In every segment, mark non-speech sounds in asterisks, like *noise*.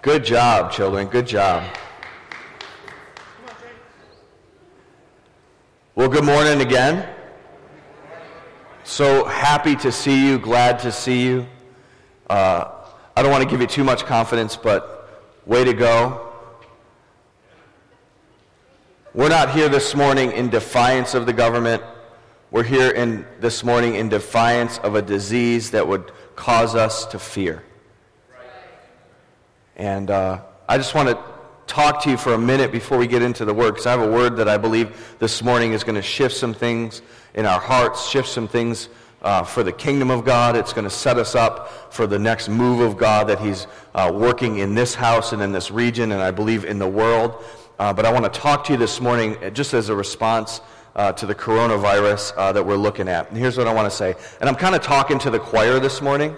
Good job, children. Good job. Well, good morning again. So happy to see you, glad to see you. Uh, I don't want to give you too much confidence, but way to go. We're not here this morning in defiance of the government. We're here in, this morning in defiance of a disease that would cause us to fear. And uh, I just want to talk to you for a minute before we get into the word, because I have a word that I believe this morning is going to shift some things in our hearts, shift some things uh, for the kingdom of God. It's going to set us up for the next move of God that He's uh, working in this house and in this region, and I believe in the world. Uh, but I want to talk to you this morning uh, just as a response uh, to the coronavirus uh, that we're looking at. And here's what I want to say. And I'm kind of talking to the choir this morning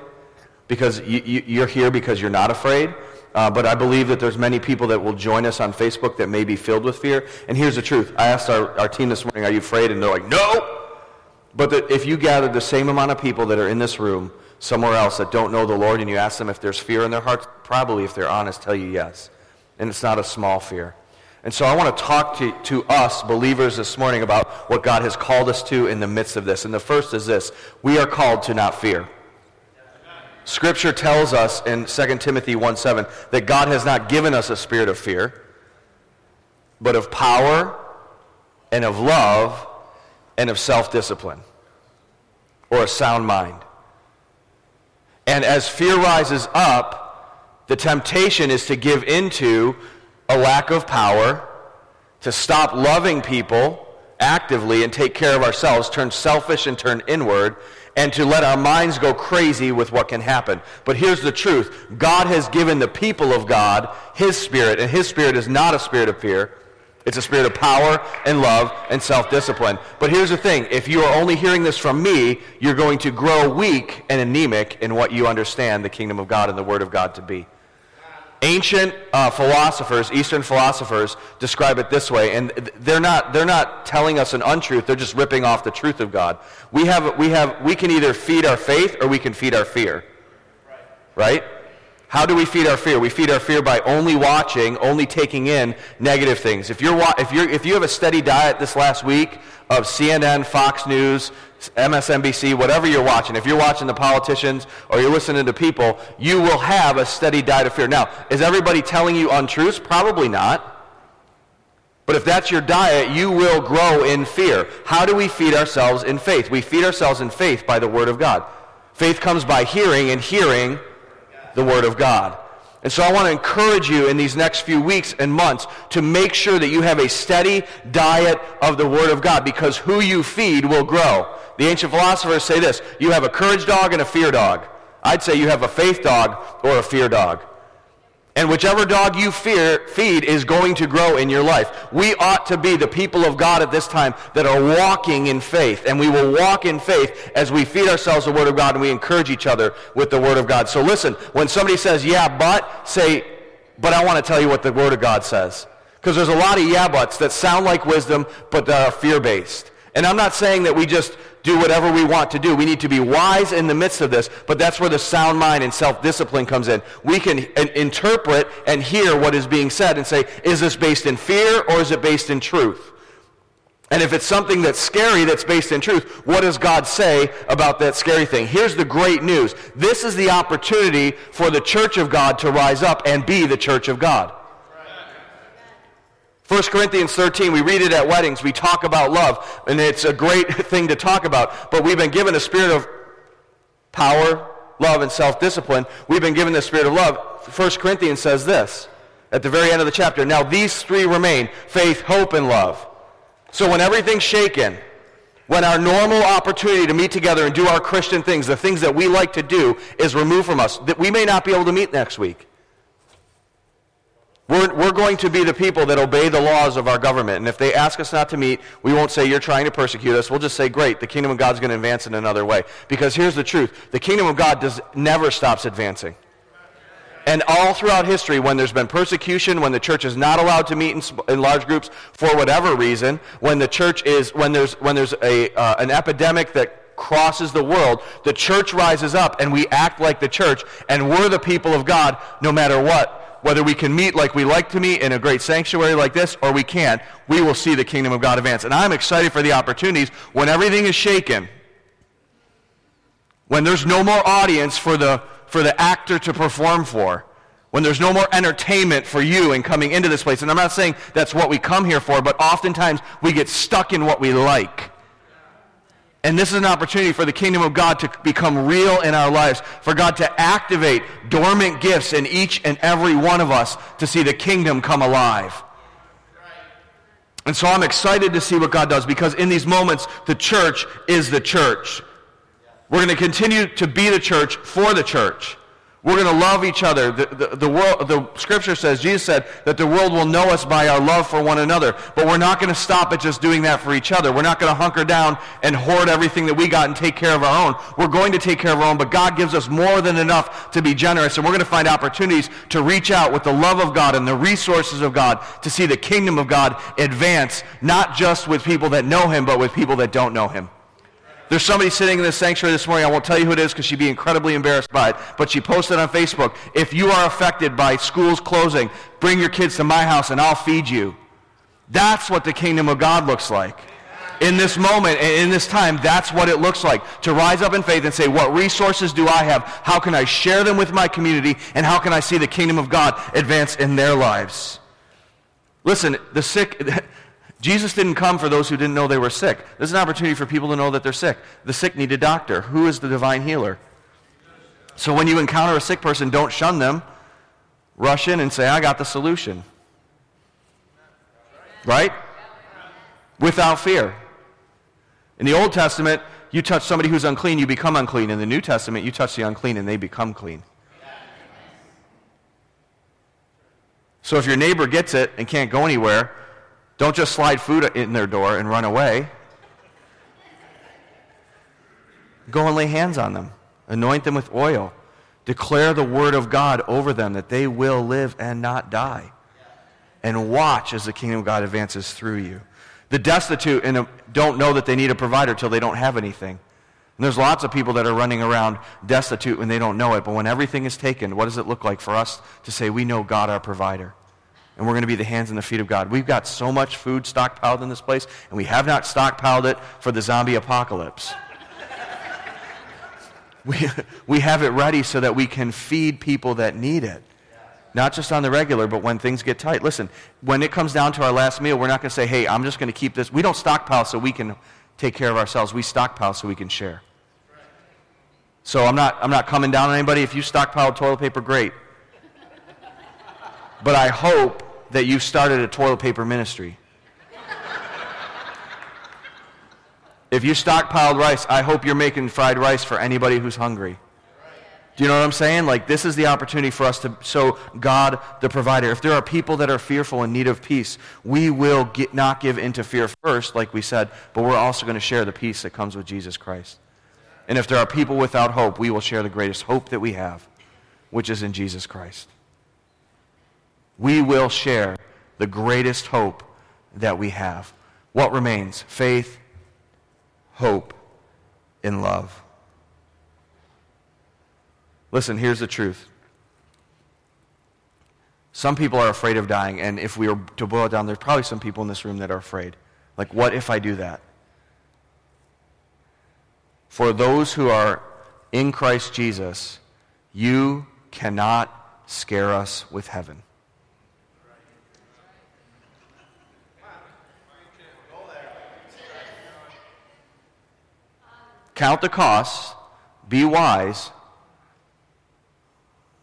because you, you, you're here because you're not afraid. Uh, but I believe that there's many people that will join us on Facebook that may be filled with fear. And here's the truth. I asked our, our team this morning, are you afraid? And they're like, no! But if you gathered the same amount of people that are in this room somewhere else that don't know the Lord and you ask them if there's fear in their hearts, probably if they're honest, tell you yes. And it's not a small fear. And so I want to talk to, to us believers this morning about what God has called us to in the midst of this. And the first is this we are called to not fear. Scripture tells us in 2 Timothy 1 7 that God has not given us a spirit of fear, but of power and of love and of self discipline or a sound mind. And as fear rises up, the temptation is to give into a lack of power, to stop loving people actively and take care of ourselves, turn selfish and turn inward, and to let our minds go crazy with what can happen. But here's the truth God has given the people of God His Spirit, and His Spirit is not a spirit of fear. It's a spirit of power and love and self discipline. But here's the thing if you are only hearing this from me, you're going to grow weak and anemic in what you understand the kingdom of God and the Word of God to be. Ancient uh, philosophers, Eastern philosophers, describe it this way, and they're not, they're not telling us an untruth, they're just ripping off the truth of God. We, have, we, have, we can either feed our faith or we can feed our fear. Right? How do we feed our fear? We feed our fear by only watching, only taking in negative things. If, you're, if, you're, if you have a steady diet this last week of CNN, Fox News, MSNBC, whatever you're watching, if you're watching the politicians or you're listening to people, you will have a steady diet of fear. Now, is everybody telling you untruths? Probably not. But if that's your diet, you will grow in fear. How do we feed ourselves in faith? We feed ourselves in faith by the Word of God. Faith comes by hearing, and hearing the Word of God. And so I want to encourage you in these next few weeks and months to make sure that you have a steady diet of the Word of God because who you feed will grow. The ancient philosophers say this you have a courage dog and a fear dog. I'd say you have a faith dog or a fear dog. And whichever dog you fear, feed is going to grow in your life. We ought to be the people of God at this time that are walking in faith. And we will walk in faith as we feed ourselves the Word of God and we encourage each other with the Word of God. So listen, when somebody says, yeah, but, say, but I want to tell you what the Word of God says. Because there's a lot of yeah buts that sound like wisdom, but that are fear based. And I'm not saying that we just do whatever we want to do. We need to be wise in the midst of this, but that's where the sound mind and self-discipline comes in. We can interpret and hear what is being said and say, is this based in fear or is it based in truth? And if it's something that's scary that's based in truth, what does God say about that scary thing? Here's the great news. This is the opportunity for the church of God to rise up and be the church of God. 1 Corinthians 13, we read it at weddings. We talk about love, and it's a great *laughs* thing to talk about. But we've been given a spirit of power, love, and self discipline. We've been given the spirit of love. 1 Corinthians says this at the very end of the chapter. Now, these three remain faith, hope, and love. So when everything's shaken, when our normal opportunity to meet together and do our Christian things, the things that we like to do, is removed from us, that we may not be able to meet next week. We're, we're going to be the people that obey the laws of our government. And if they ask us not to meet, we won't say, You're trying to persecute us. We'll just say, Great, the kingdom of God's going to advance in another way. Because here's the truth the kingdom of God does, never stops advancing. And all throughout history, when there's been persecution, when the church is not allowed to meet in, in large groups for whatever reason, when the church is, when there's, when there's a, uh, an epidemic that crosses the world, the church rises up and we act like the church, and we're the people of God no matter what whether we can meet like we like to meet in a great sanctuary like this or we can't, we will see the kingdom of God advance. And I'm excited for the opportunities when everything is shaken, when there's no more audience for the, for the actor to perform for, when there's no more entertainment for you in coming into this place. And I'm not saying that's what we come here for, but oftentimes we get stuck in what we like. And this is an opportunity for the kingdom of God to become real in our lives, for God to activate dormant gifts in each and every one of us to see the kingdom come alive. And so I'm excited to see what God does because in these moments, the church is the church. We're going to continue to be the church for the church. We're going to love each other. The, the, the, world, the scripture says, Jesus said, that the world will know us by our love for one another. But we're not going to stop at just doing that for each other. We're not going to hunker down and hoard everything that we got and take care of our own. We're going to take care of our own, but God gives us more than enough to be generous. And we're going to find opportunities to reach out with the love of God and the resources of God to see the kingdom of God advance, not just with people that know Him, but with people that don't know Him. There's somebody sitting in this sanctuary this morning. I won't tell you who it is because she'd be incredibly embarrassed by it. But she posted on Facebook, if you are affected by schools closing, bring your kids to my house and I'll feed you. That's what the kingdom of God looks like. In this moment, in this time, that's what it looks like. To rise up in faith and say, what resources do I have? How can I share them with my community? And how can I see the kingdom of God advance in their lives? Listen, the sick, *laughs* Jesus didn't come for those who didn't know they were sick. This is an opportunity for people to know that they're sick. The sick need a doctor. Who is the divine healer? So when you encounter a sick person, don't shun them. Rush in and say, I got the solution. Right? Without fear. In the Old Testament, you touch somebody who's unclean, you become unclean. In the New Testament, you touch the unclean and they become clean. So if your neighbor gets it and can't go anywhere, don't just slide food in their door and run away. Go and lay hands on them. Anoint them with oil. Declare the word of God over them that they will live and not die. And watch as the kingdom of God advances through you. The destitute don't know that they need a provider till they don't have anything. And there's lots of people that are running around destitute when they don't know it. But when everything is taken, what does it look like for us to say, we know God our provider? And we're going to be the hands and the feet of God. We've got so much food stockpiled in this place, and we have not stockpiled it for the zombie apocalypse. *laughs* we, we have it ready so that we can feed people that need it. Not just on the regular, but when things get tight. Listen, when it comes down to our last meal, we're not going to say, hey, I'm just going to keep this. We don't stockpile so we can take care of ourselves. We stockpile so we can share. So I'm not, I'm not coming down on anybody. If you stockpile toilet paper, great. But I hope that you've started a toilet paper ministry. if you stockpiled rice, I hope you're making fried rice for anybody who's hungry. Do you know what I'm saying? Like, this is the opportunity for us to show God the provider. If there are people that are fearful and need of peace, we will get, not give into fear first, like we said, but we're also going to share the peace that comes with Jesus Christ. And if there are people without hope, we will share the greatest hope that we have, which is in Jesus Christ we will share the greatest hope that we have. What remains? Faith, hope, and love. Listen, here's the truth. Some people are afraid of dying, and if we were to boil it down, there's probably some people in this room that are afraid. Like, what if I do that? For those who are in Christ Jesus, you cannot scare us with heaven. Count the costs, be wise,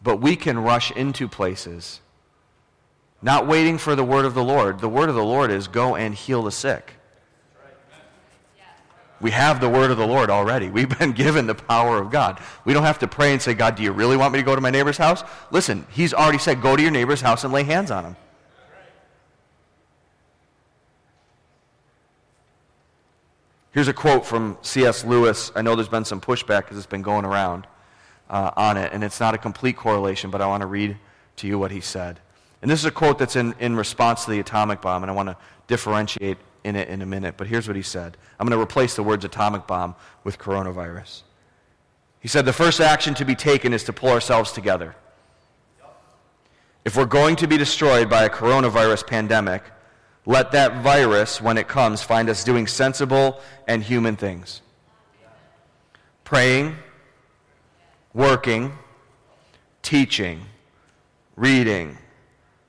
but we can rush into places not waiting for the word of the Lord. The word of the Lord is go and heal the sick. We have the word of the Lord already. *laughs* We've been given the power of God. We don't have to pray and say, God, do you really want me to go to my neighbor's house? Listen, he's already said, go to your neighbor's house and lay hands on him. Here's a quote from C.S. Lewis. I know there's been some pushback because it's been going around uh, on it, and it's not a complete correlation, but I want to read to you what he said. And this is a quote that's in, in response to the atomic bomb, and I want to differentiate in it in a minute. But here's what he said I'm going to replace the words atomic bomb with coronavirus. He said, The first action to be taken is to pull ourselves together. If we're going to be destroyed by a coronavirus pandemic, let that virus, when it comes, find us doing sensible and human things. Praying, working, teaching, reading,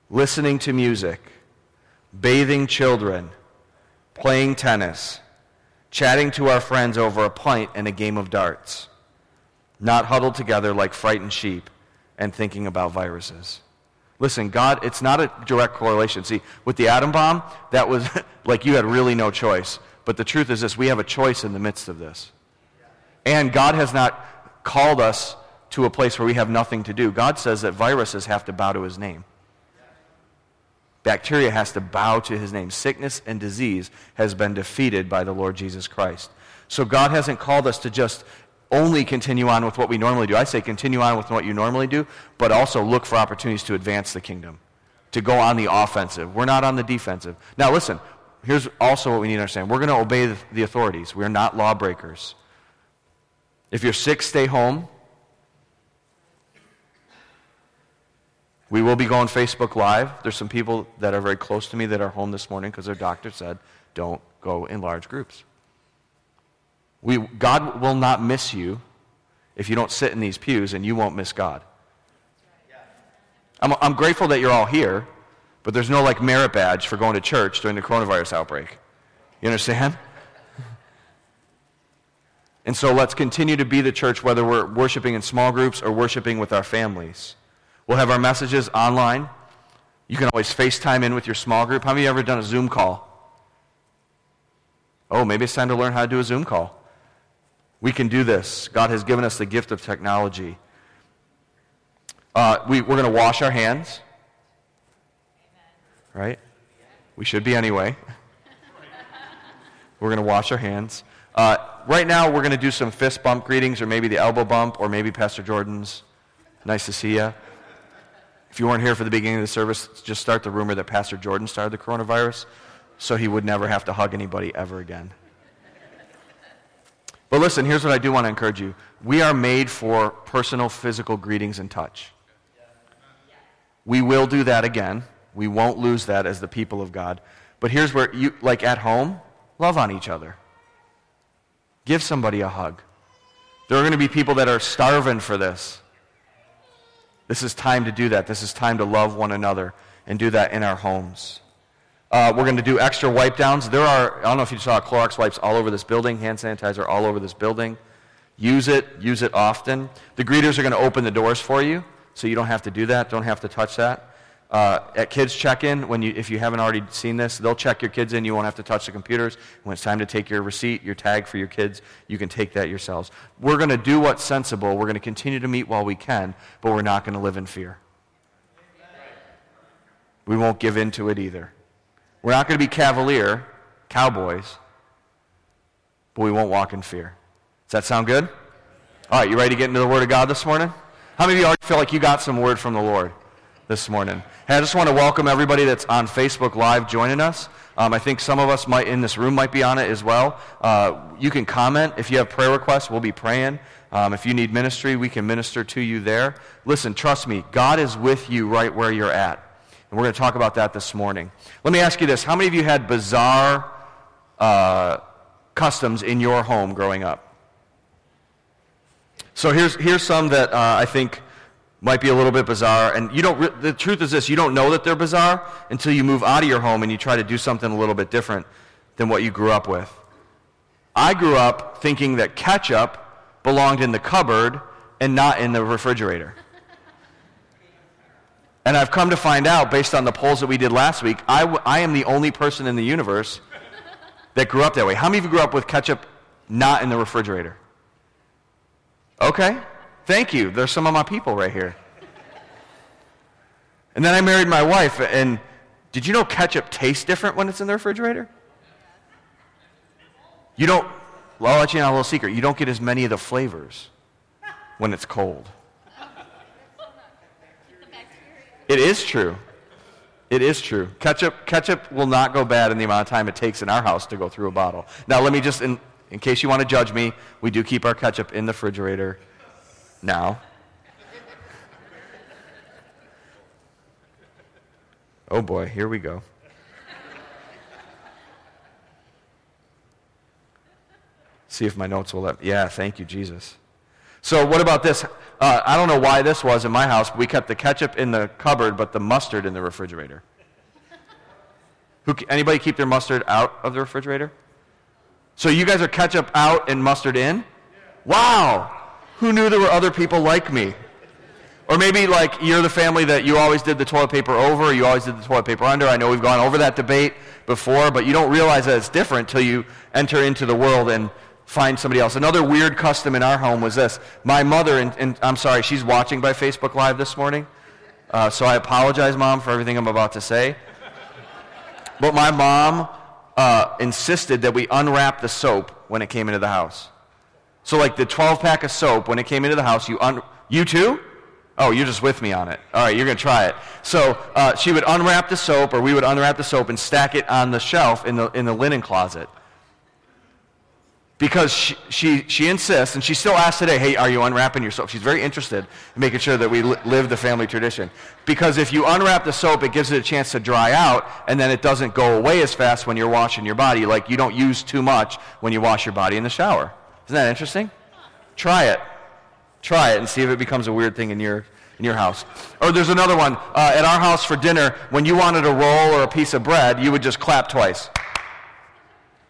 listening to music, bathing children, playing tennis, chatting to our friends over a pint and a game of darts, not huddled together like frightened sheep and thinking about viruses. Listen, God, it's not a direct correlation. See, with the atom bomb, that was *laughs* like you had really no choice. But the truth is this we have a choice in the midst of this. And God has not called us to a place where we have nothing to do. God says that viruses have to bow to his name. Bacteria has to bow to his name. Sickness and disease has been defeated by the Lord Jesus Christ. So God hasn't called us to just only continue on with what we normally do. I say continue on with what you normally do, but also look for opportunities to advance the kingdom, to go on the offensive. We're not on the defensive. Now, listen, here's also what we need to understand we're going to obey the authorities, we're not lawbreakers. If you're sick, stay home. We will be going Facebook Live. There's some people that are very close to me that are home this morning because their doctor said, don't go in large groups. We, God will not miss you if you don't sit in these pews, and you won't miss God. I'm, I'm grateful that you're all here, but there's no like merit badge for going to church during the coronavirus outbreak. You understand? *laughs* And so let's continue to be the church whether we're worshiping in small groups or worshiping with our families. We'll have our messages online. You can always FaceTime in with your small group. How many of you ever done a Zoom call? Oh, maybe it's time to learn how to do a Zoom call. We can do this. God has given us the gift of technology. Uh, we, we're going to wash our hands. Right? We should be anyway. *laughs* we're going to wash our hands. Uh, right now, we're going to do some fist bump greetings, or maybe the elbow bump, or maybe Pastor Jordan's. Nice to see you. If you weren't here for the beginning of the service, just start the rumor that Pastor Jordan started the coronavirus so he would never have to hug anybody ever again. But listen, here's what I do want to encourage you. We are made for personal, physical greetings and touch. We will do that again. We won't lose that as the people of God. But here's where you, like at home, love on each other. Give somebody a hug. There are going to be people that are starving for this. This is time to do that. This is time to love one another and do that in our homes. Uh, we're going to do extra wipe downs. There are, I don't know if you saw Clorox wipes all over this building, hand sanitizer all over this building. Use it, use it often. The greeters are going to open the doors for you, so you don't have to do that, don't have to touch that. Uh, at kids check-in, when you, if you haven't already seen this, they'll check your kids in. You won't have to touch the computers. When it's time to take your receipt, your tag for your kids, you can take that yourselves. We're going to do what's sensible. We're going to continue to meet while we can, but we're not going to live in fear. We won't give in to it either. We're not going to be cavalier, cowboys, but we won't walk in fear. Does that sound good? All right, you ready to get into the Word of God this morning? How many of you already feel like you got some word from the Lord this morning? Hey, I just want to welcome everybody that's on Facebook Live joining us. Um, I think some of us might in this room might be on it as well. Uh, you can comment if you have prayer requests. We'll be praying. Um, if you need ministry, we can minister to you there. Listen, trust me, God is with you right where you're at. And we're going to talk about that this morning. Let me ask you this How many of you had bizarre uh, customs in your home growing up? So here's, here's some that uh, I think might be a little bit bizarre. And you don't, re- the truth is this you don't know that they're bizarre until you move out of your home and you try to do something a little bit different than what you grew up with. I grew up thinking that ketchup belonged in the cupboard and not in the refrigerator. And I've come to find out, based on the polls that we did last week, I, w- I am the only person in the universe that grew up that way. How many of you grew up with ketchup not in the refrigerator? Okay. Thank you. There's some of my people right here. And then I married my wife, and did you know ketchup tastes different when it's in the refrigerator? You don't, I'll let you know a little secret. You don't get as many of the flavors when it's cold. It is true. It is true. Ketchup, ketchup will not go bad in the amount of time it takes in our house to go through a bottle. Now, let me just, in, in case you want to judge me, we do keep our ketchup in the refrigerator now. Oh boy, here we go. See if my notes will let. Yeah, thank you, Jesus. So, what about this? Uh, I don't know why this was in my house, but we kept the ketchup in the cupboard, but the mustard in the refrigerator. Who, anybody keep their mustard out of the refrigerator? So, you guys are ketchup out and mustard in? Wow! Who knew there were other people like me? Or maybe like you're the family that you always did the toilet paper over, you always did the toilet paper under. I know we've gone over that debate before, but you don't realize that it's different until you enter into the world and find somebody else. Another weird custom in our home was this. My mother, and, and I'm sorry, she's watching by Facebook Live this morning, uh, so I apologize, Mom, for everything I'm about to say. But my mom uh, insisted that we unwrap the soap when it came into the house. So, like the 12 pack of soap, when it came into the house, you un- you too? Oh, you're just with me on it. All right, you're going to try it. So uh, she would unwrap the soap, or we would unwrap the soap and stack it on the shelf in the, in the linen closet. Because she, she, she insists, and she still asks today, hey, are you unwrapping your soap? She's very interested in making sure that we li- live the family tradition. Because if you unwrap the soap, it gives it a chance to dry out, and then it doesn't go away as fast when you're washing your body. Like you don't use too much when you wash your body in the shower. Isn't that interesting? Try it. Try it and see if it becomes a weird thing in your, in your house. Or there's another one. Uh, at our house for dinner, when you wanted a roll or a piece of bread, you would just clap twice.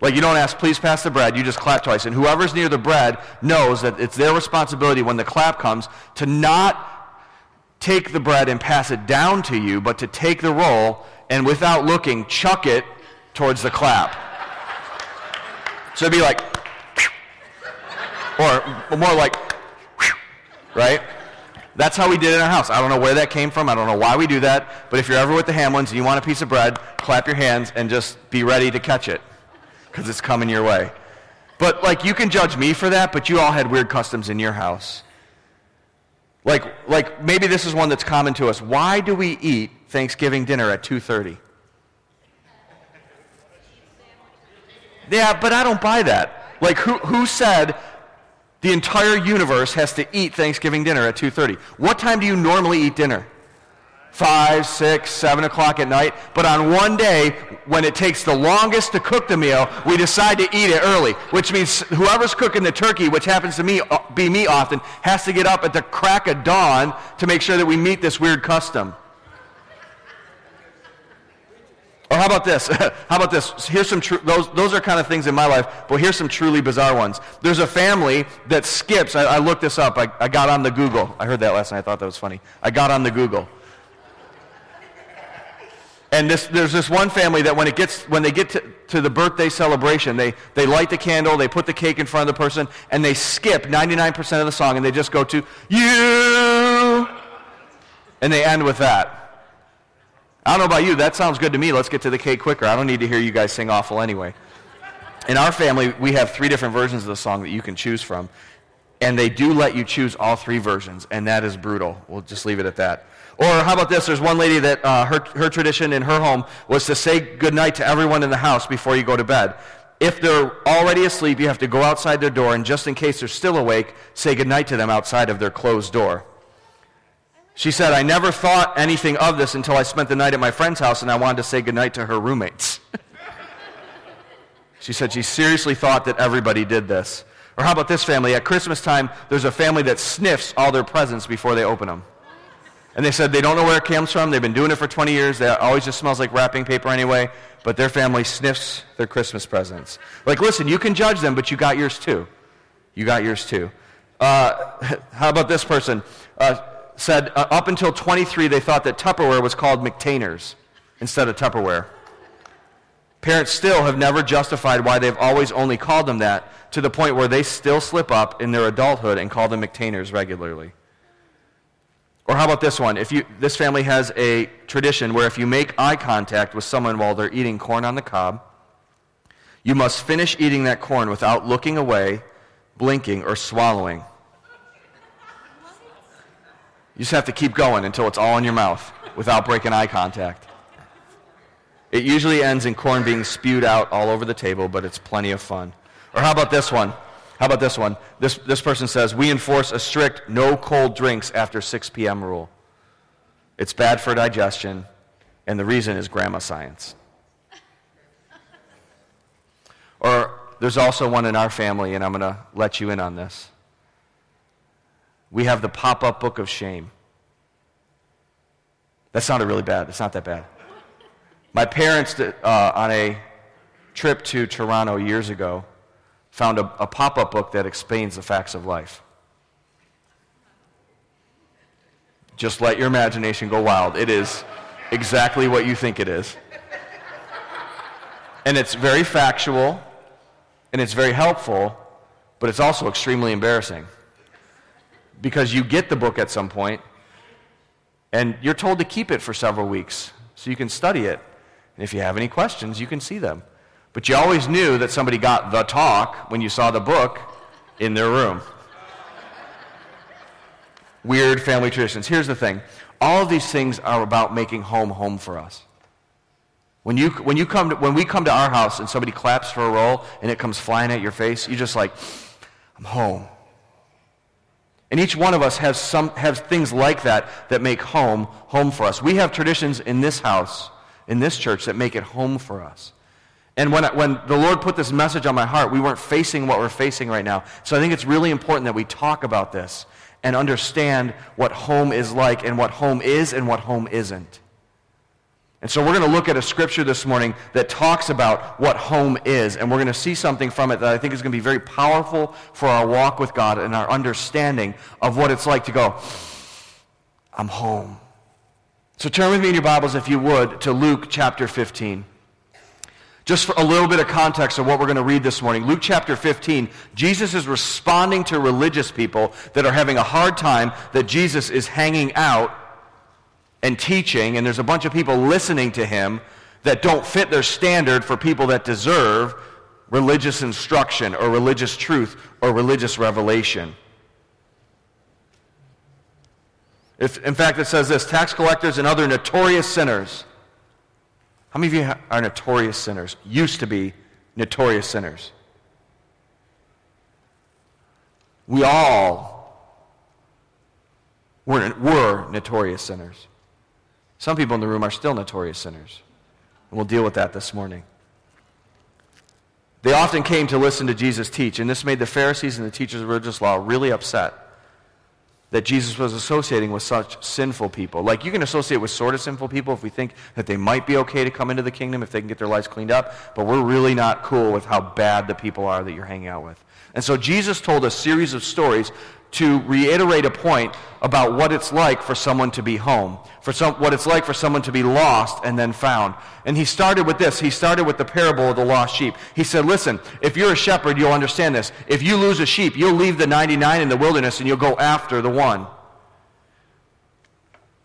Like you don't ask, please pass the bread, you just clap twice. And whoever's near the bread knows that it's their responsibility when the clap comes to not take the bread and pass it down to you, but to take the roll and without looking, chuck it towards the clap. So it'd be like, or more like, right? That's how we did it in our house. I don't know where that came from. I don't know why we do that. But if you're ever with the Hamlins and you want a piece of bread, clap your hands and just be ready to catch it because it's coming your way. But like you can judge me for that, but you all had weird customs in your house. Like like maybe this is one that's common to us. Why do we eat Thanksgiving dinner at 2:30? Yeah, but I don't buy that. Like who who said the entire universe has to eat Thanksgiving dinner at 2.30. What time do you normally eat dinner? Five, six, seven o'clock at night. But on one day, when it takes the longest to cook the meal, we decide to eat it early, which means whoever's cooking the turkey, which happens to me, uh, be me often, has to get up at the crack of dawn to make sure that we meet this weird custom. Or how about this? *laughs* how about this? Here's some tr- those, those are kind of things in my life, but here's some truly bizarre ones. There's a family that skips. I, I looked this up. I, I got on the Google. I heard that last night. I thought that was funny. I got on the Google. And this, there's this one family that when, it gets, when they get to, to the birthday celebration, they, they light the candle, they put the cake in front of the person, and they skip 99% of the song, and they just go to, you, and they end with that. I don't know about you. That sounds good to me. Let's get to the cake quicker. I don't need to hear you guys sing awful anyway. In our family, we have three different versions of the song that you can choose from. And they do let you choose all three versions, and that is brutal. We'll just leave it at that. Or how about this? There's one lady that uh, her, her tradition in her home was to say goodnight to everyone in the house before you go to bed. If they're already asleep, you have to go outside their door, and just in case they're still awake, say goodnight to them outside of their closed door. She said, I never thought anything of this until I spent the night at my friend's house and I wanted to say goodnight to her roommates. she said she seriously thought that everybody did this. Or how about this family? At Christmas time, there's a family that sniffs all their presents before they open them. And they said they don't know where it comes from. They've been doing it for 20 years. It always just smells like wrapping paper anyway. But their family sniffs their Christmas presents. Like, listen, you can judge them, but you got yours too. You got yours too. Uh, *laughs* how about this person? Uh, said uh, up until 23, they thought that Tupperware was called McTainers instead of Tupperware. Parents still have never justified why they've always only called them that to the point where they still slip up in their adulthood and call them McTainers regularly. Or how about this one? If you, this family has a tradition where if you make eye contact with someone while they're eating corn on the cob, you must finish eating that corn without looking away, blinking, or swallowing. You just have to keep going until it's all in your mouth without breaking eye contact. It usually ends in corn being spewed out all over the table, but it's plenty of fun. Or how about this one? How about this one? This, this person says, We enforce a strict no cold drinks after 6 p.m. rule. It's bad for digestion, And the reason is grandma science. *laughs* Or there's also one in our family, and I'm going to let you in on this. We have the pop up book of shame. That sounded really bad. It's not that bad. My parents, uh, on a trip to Toronto years ago, found a, a pop up book that explains the facts of life. Just let your imagination go wild. It is exactly what you think it is. And it's very factual, and it's very helpful, but it's also extremely embarrassing. Because you get the book at some point, and you're told to keep it for several weeks so you can study it. And if you have any questions, you can see them. But you always knew that somebody got the talk when you saw the book in their room. Weird family traditions. Here's the thing all of these things are about making home home for us. When, you, when, you come to, when we come to our house and somebody claps for a roll and it comes flying at your face, you're just like, I'm home. And each one of us has, some, has things like that that make home home for us. We have traditions in this house, in this church, that make it home for us. And when, when the Lord put this message on my heart, we weren't facing what we're facing right now. So I think it's really important that we talk about this and understand what home is like and what home is and what home isn't. And so we're going to look at a scripture this morning that talks about what home is. And we're going to see something from it that I think is going to be very powerful for our walk with God and our understanding of what it's like to go, I'm home. So turn with me in your Bibles, if you would, to Luke chapter 15. Just for a little bit of context of what we're going to read this morning. Luke chapter 15, Jesus is responding to religious people that are having a hard time that Jesus is hanging out and teaching, and there's a bunch of people listening to him that don't fit their standard for people that deserve religious instruction or religious truth or religious revelation. If, in fact, it says this tax collectors and other notorious sinners. How many of you are notorious sinners? Used to be notorious sinners. We all were, were notorious sinners. Some people in the room are still notorious sinners. And we'll deal with that this morning. They often came to listen to Jesus teach, and this made the Pharisees and the teachers of religious law really upset that Jesus was associating with such sinful people. Like, you can associate with sort of sinful people if we think that they might be okay to come into the kingdom if they can get their lives cleaned up, but we're really not cool with how bad the people are that you're hanging out with. And so Jesus told a series of stories to reiterate a point about what it's like for someone to be home, for some, what it's like for someone to be lost and then found. And he started with this. He started with the parable of the lost sheep. He said, listen, if you're a shepherd, you'll understand this. If you lose a sheep, you'll leave the 99 in the wilderness and you'll go after the one.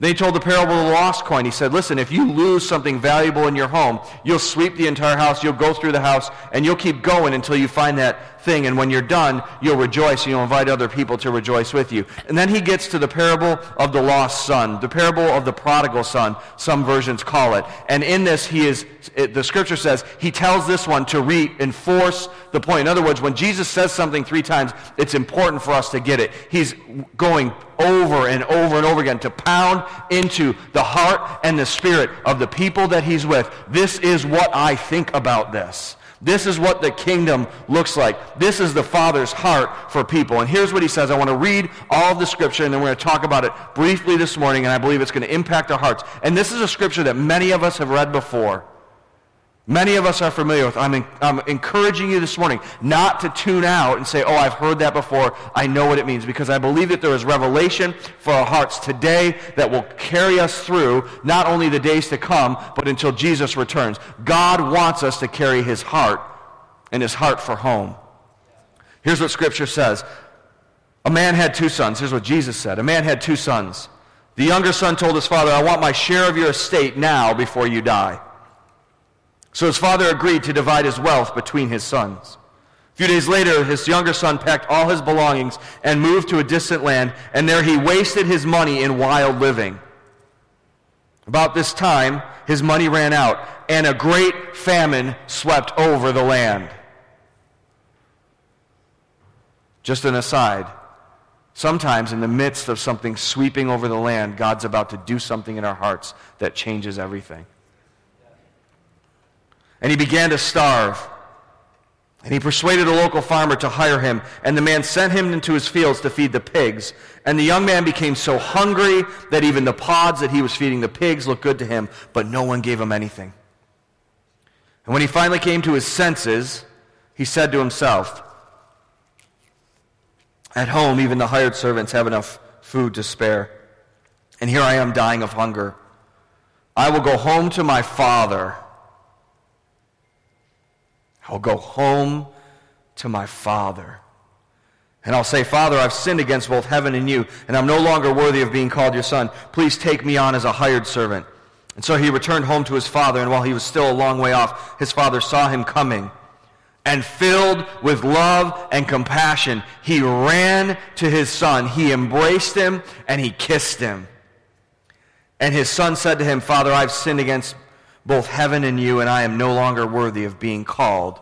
Then he told the parable of the lost coin. He said, Listen, if you lose something valuable in your home, you'll sweep the entire house, you'll go through the house, and you'll keep going until you find that thing. And when you're done, you'll rejoice and you'll invite other people to rejoice with you. And then he gets to the parable of the lost son, the parable of the prodigal son, some versions call it. And in this, he is, it, the scripture says, he tells this one to reinforce the point. In other words, when Jesus says something three times, it's important for us to get it. He's going over and over and over again to pound into the heart and the spirit of the people that he's with. This is what I think about this. This is what the kingdom looks like. This is the Father's heart for people. And here's what he says. I want to read all of the scripture, and then we're going to talk about it briefly this morning, and I believe it's going to impact our hearts. And this is a scripture that many of us have read before. Many of us are familiar with. I'm, in, I'm encouraging you this morning not to tune out and say, oh, I've heard that before. I know what it means. Because I believe that there is revelation for our hearts today that will carry us through not only the days to come, but until Jesus returns. God wants us to carry his heart and his heart for home. Here's what Scripture says. A man had two sons. Here's what Jesus said. A man had two sons. The younger son told his father, I want my share of your estate now before you die. So his father agreed to divide his wealth between his sons. A few days later, his younger son packed all his belongings and moved to a distant land, and there he wasted his money in wild living. About this time, his money ran out, and a great famine swept over the land. Just an aside. Sometimes, in the midst of something sweeping over the land, God's about to do something in our hearts that changes everything. And he began to starve. And he persuaded a local farmer to hire him, and the man sent him into his fields to feed the pigs. And the young man became so hungry that even the pods that he was feeding the pigs looked good to him, but no one gave him anything. And when he finally came to his senses, he said to himself, At home, even the hired servants have enough food to spare. And here I am dying of hunger. I will go home to my father I'll go home to my Father. And I'll say, Father, I've sinned against both heaven and you, and I'm no longer worthy of being called your son. Please take me on as a hired servant. And so he returned home to his father, and while he was still a long way off, his father saw him coming. And filled with love and compassion, he ran to his son. He embraced him and he kissed him. And his son said to him, Father, I've sinned against both heaven and you, and I am no longer worthy of being called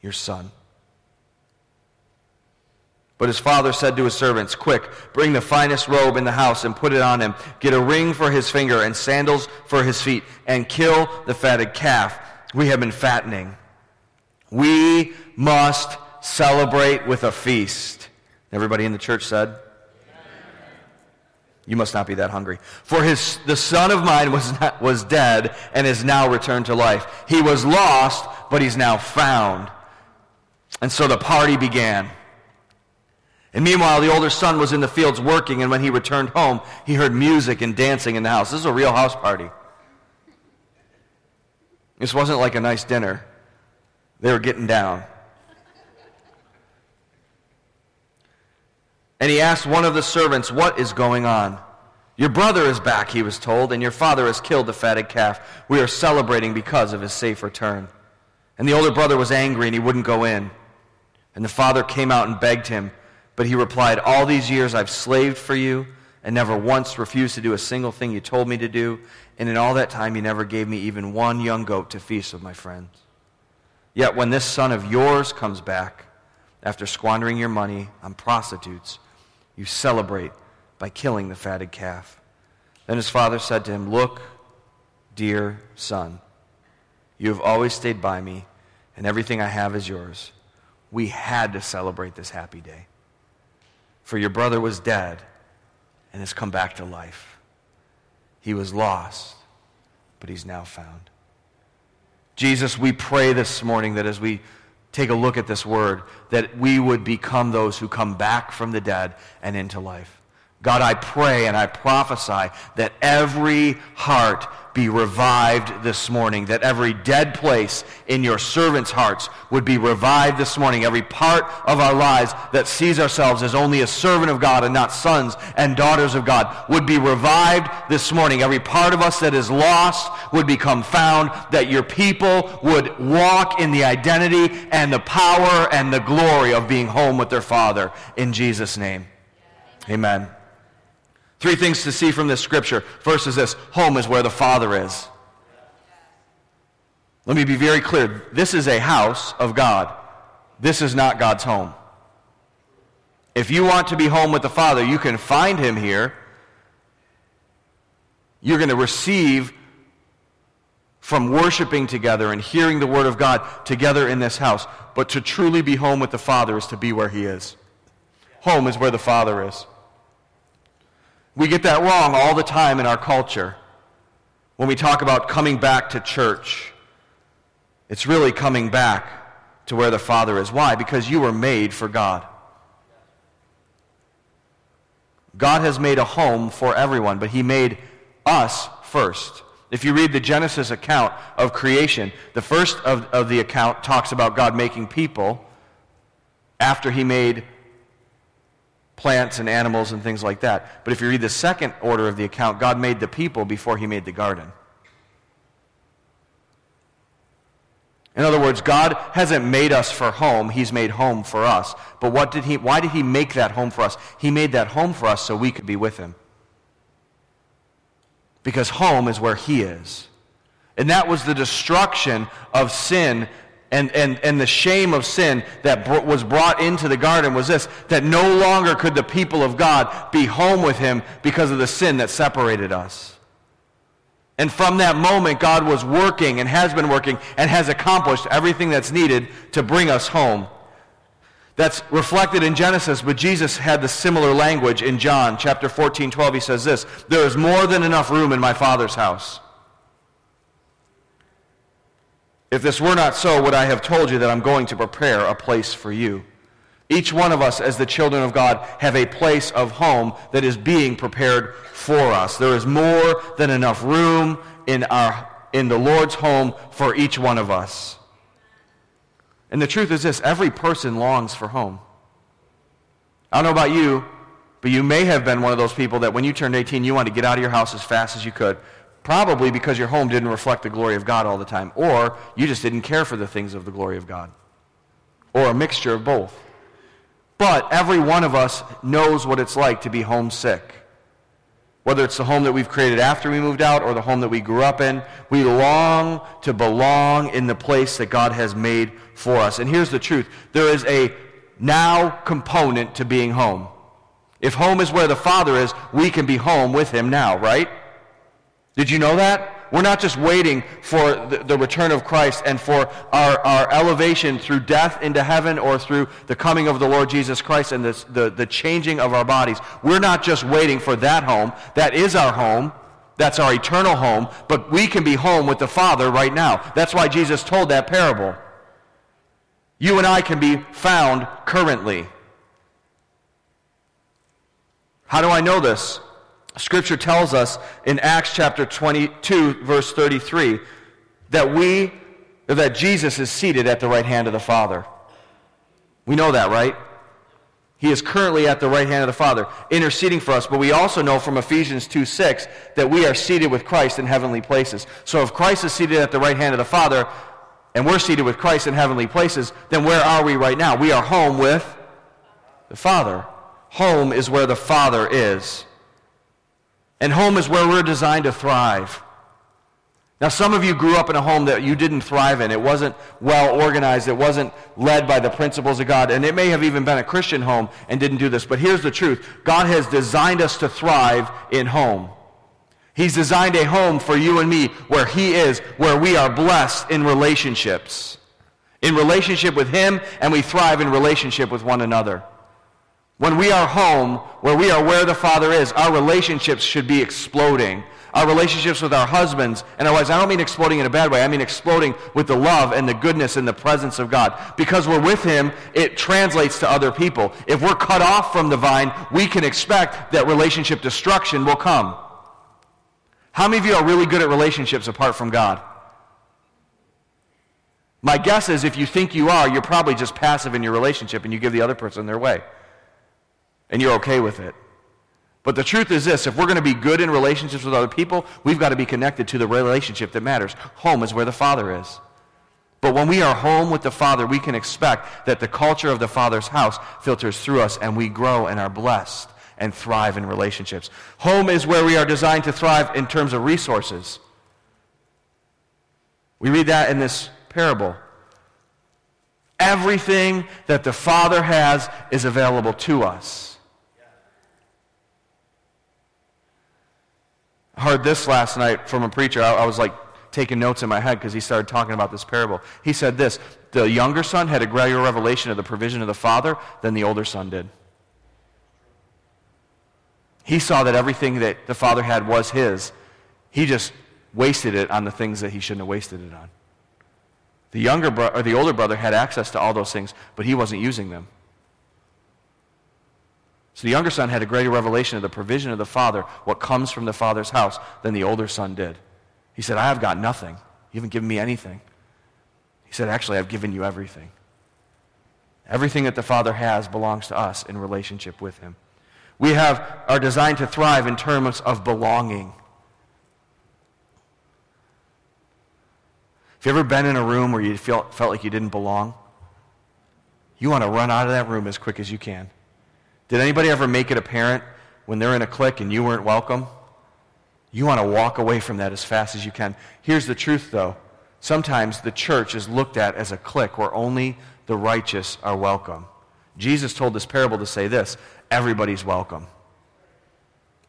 your son. But his father said to his servants, Quick, bring the finest robe in the house and put it on him. Get a ring for his finger and sandals for his feet, and kill the fatted calf we have been fattening. We must celebrate with a feast. Everybody in the church said, you must not be that hungry. For his, the son of mine was, not, was dead and is now returned to life. He was lost, but he's now found. And so the party began. And meanwhile, the older son was in the fields working, and when he returned home, he heard music and dancing in the house. This is a real house party. This wasn't like a nice dinner. They were getting down. And he asked one of the servants, What is going on? Your brother is back, he was told, and your father has killed the fatted calf. We are celebrating because of his safe return. And the older brother was angry and he wouldn't go in. And the father came out and begged him. But he replied, All these years I've slaved for you and never once refused to do a single thing you told me to do. And in all that time, you never gave me even one young goat to feast with my friends. Yet when this son of yours comes back, after squandering your money on prostitutes, you celebrate by killing the fatted calf. Then his father said to him, Look, dear son, you have always stayed by me, and everything I have is yours. We had to celebrate this happy day. For your brother was dead and has come back to life. He was lost, but he's now found. Jesus, we pray this morning that as we take a look at this word, that we would become those who come back from the dead and into life. God, I pray and I prophesy that every heart be revived this morning, that every dead place in your servants' hearts would be revived this morning. Every part of our lives that sees ourselves as only a servant of God and not sons and daughters of God would be revived this morning. Every part of us that is lost would become found, that your people would walk in the identity and the power and the glory of being home with their Father. In Jesus' name. Amen. Three things to see from this scripture. First is this home is where the Father is. Let me be very clear. This is a house of God. This is not God's home. If you want to be home with the Father, you can find him here. You're going to receive from worshiping together and hearing the Word of God together in this house. But to truly be home with the Father is to be where He is. Home is where the Father is. We get that wrong all the time in our culture. When we talk about coming back to church, it's really coming back to where the Father is. Why? Because you were made for God. God has made a home for everyone, but He made us first. If you read the Genesis account of creation, the first of, of the account talks about God making people after He made plants and animals and things like that. But if you read the second order of the account, God made the people before he made the garden. In other words, God hasn't made us for home, he's made home for us. But what did he why did he make that home for us? He made that home for us so we could be with him. Because home is where he is. And that was the destruction of sin and, and, and the shame of sin that was brought into the garden was this that no longer could the people of God be home with him because of the sin that separated us. And from that moment, God was working and has been working and has accomplished everything that's needed to bring us home. That's reflected in Genesis, but Jesus had the similar language in John chapter 14, 12. He says this There is more than enough room in my Father's house. If this were not so, would I have told you that I'm going to prepare a place for you? Each one of us, as the children of God, have a place of home that is being prepared for us. There is more than enough room in, our, in the Lord's home for each one of us. And the truth is this every person longs for home. I don't know about you, but you may have been one of those people that when you turned 18, you wanted to get out of your house as fast as you could. Probably because your home didn't reflect the glory of God all the time, or you just didn't care for the things of the glory of God, or a mixture of both. But every one of us knows what it's like to be homesick. Whether it's the home that we've created after we moved out or the home that we grew up in, we long to belong in the place that God has made for us. And here's the truth there is a now component to being home. If home is where the Father is, we can be home with Him now, right? Did you know that? We're not just waiting for the, the, return of Christ and for our, our elevation through death into heaven or through the coming of the Lord Jesus Christ and this, the, the changing of our bodies. We're not just waiting for that home. That is our home. That's our eternal home. But we can be home with the Father right now. That's why Jesus told that parable. You and I can be found currently. How do I know this? Scripture tells us in Acts chapter 22, verse 33, that we, that Jesus is seated at the right hand of the Father. We know that, right? He is currently at the right hand of the Father, interceding for us. But we also know from Ephesians 2 6 that we are seated with Christ in heavenly places. So if Christ is seated at the right hand of the Father, and we're seated with Christ in heavenly places, then where are we right now? We are home with the Father. Home is where the Father is. And home is where we're designed to thrive. Now, some of you grew up in a home that you didn't thrive in. It wasn't well organized. It wasn't led by the principles of God. And it may have even been a Christian home and didn't do this. But here's the truth God has designed us to thrive in home. He's designed a home for you and me where He is, where we are blessed in relationships. In relationship with Him, and we thrive in relationship with one another. When we are home, where we are where the Father is, our relationships should be exploding. Our relationships with our husbands and our wives, I don't mean exploding in a bad way. I mean exploding with the love and the goodness and the presence of God. Because we're with Him, it translates to other people. If we're cut off from the vine, we can expect that relationship destruction will come. How many of you are really good at relationships apart from God? My guess is if you think you are, you're probably just passive in your relationship and you give the other person their way and you're okay with it. But the truth is this if we're going to be good in relationships with other people, we've got to be connected to the relationship that matters. Home is where the Father is. But when we are home with the Father, we can expect that the culture of the Father's house filters through us and we grow and are blessed and thrive in relationships. Home is where we are designed to thrive in terms of resources. We read that in this parable. Everything that the Father has is available to us. Heard this last night from a preacher. I, I was like taking notes in my head because he started talking about this parable. He said this The younger son had a greater revelation of the provision of the father than the older son did. He saw that everything that the father had was his. He just wasted it on the things that he shouldn't have wasted it on. The younger bro- or the older brother had access to all those things, but he wasn't using them. So the younger son had a greater revelation of the provision of the father, what comes from the father's house, than the older son did. He said, I have got nothing. You haven't given me anything. He said, Actually, I've given you everything. Everything that the Father has belongs to us in relationship with Him. We have, are designed to thrive in terms of belonging. Have you ever been in a room where you felt, felt like you didn't belong? You want to run out of that room as quick as you can. Did anybody ever make it apparent when they're in a clique and you weren't welcome? You want to walk away from that as fast as you can. Here's the truth, though. Sometimes the church is looked at as a clique where only the righteous are welcome. Jesus told this parable to say this everybody's welcome.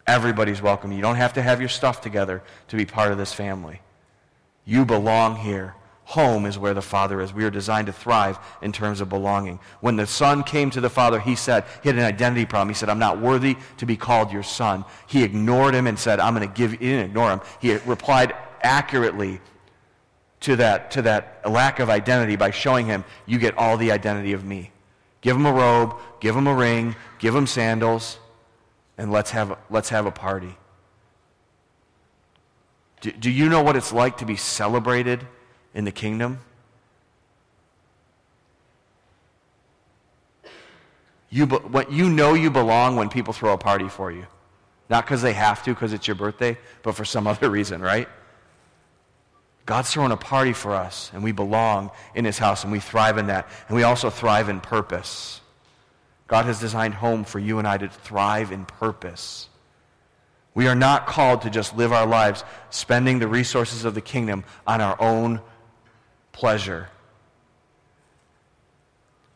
Everybody's welcome. You don't have to have your stuff together to be part of this family. You belong here. Home is where the Father is. We are designed to thrive in terms of belonging. When the Son came to the Father, he said, he had an identity problem. He said, I'm not worthy to be called your Son. He ignored him and said, I'm going to give. He didn't ignore him. He replied accurately to that, to that lack of identity by showing him, you get all the identity of me. Give him a robe, give him a ring, give him sandals, and let's have, let's have a party. Do, do you know what it's like to be celebrated in the kingdom? You, what, you know you belong when people throw a party for you. Not because they have to, because it's your birthday, but for some *laughs* other reason, right? God's throwing a party for us, and we belong in His house, and we thrive in that. And we also thrive in purpose. God has designed home for you and I to thrive in purpose. We are not called to just live our lives spending the resources of the kingdom on our own pleasure.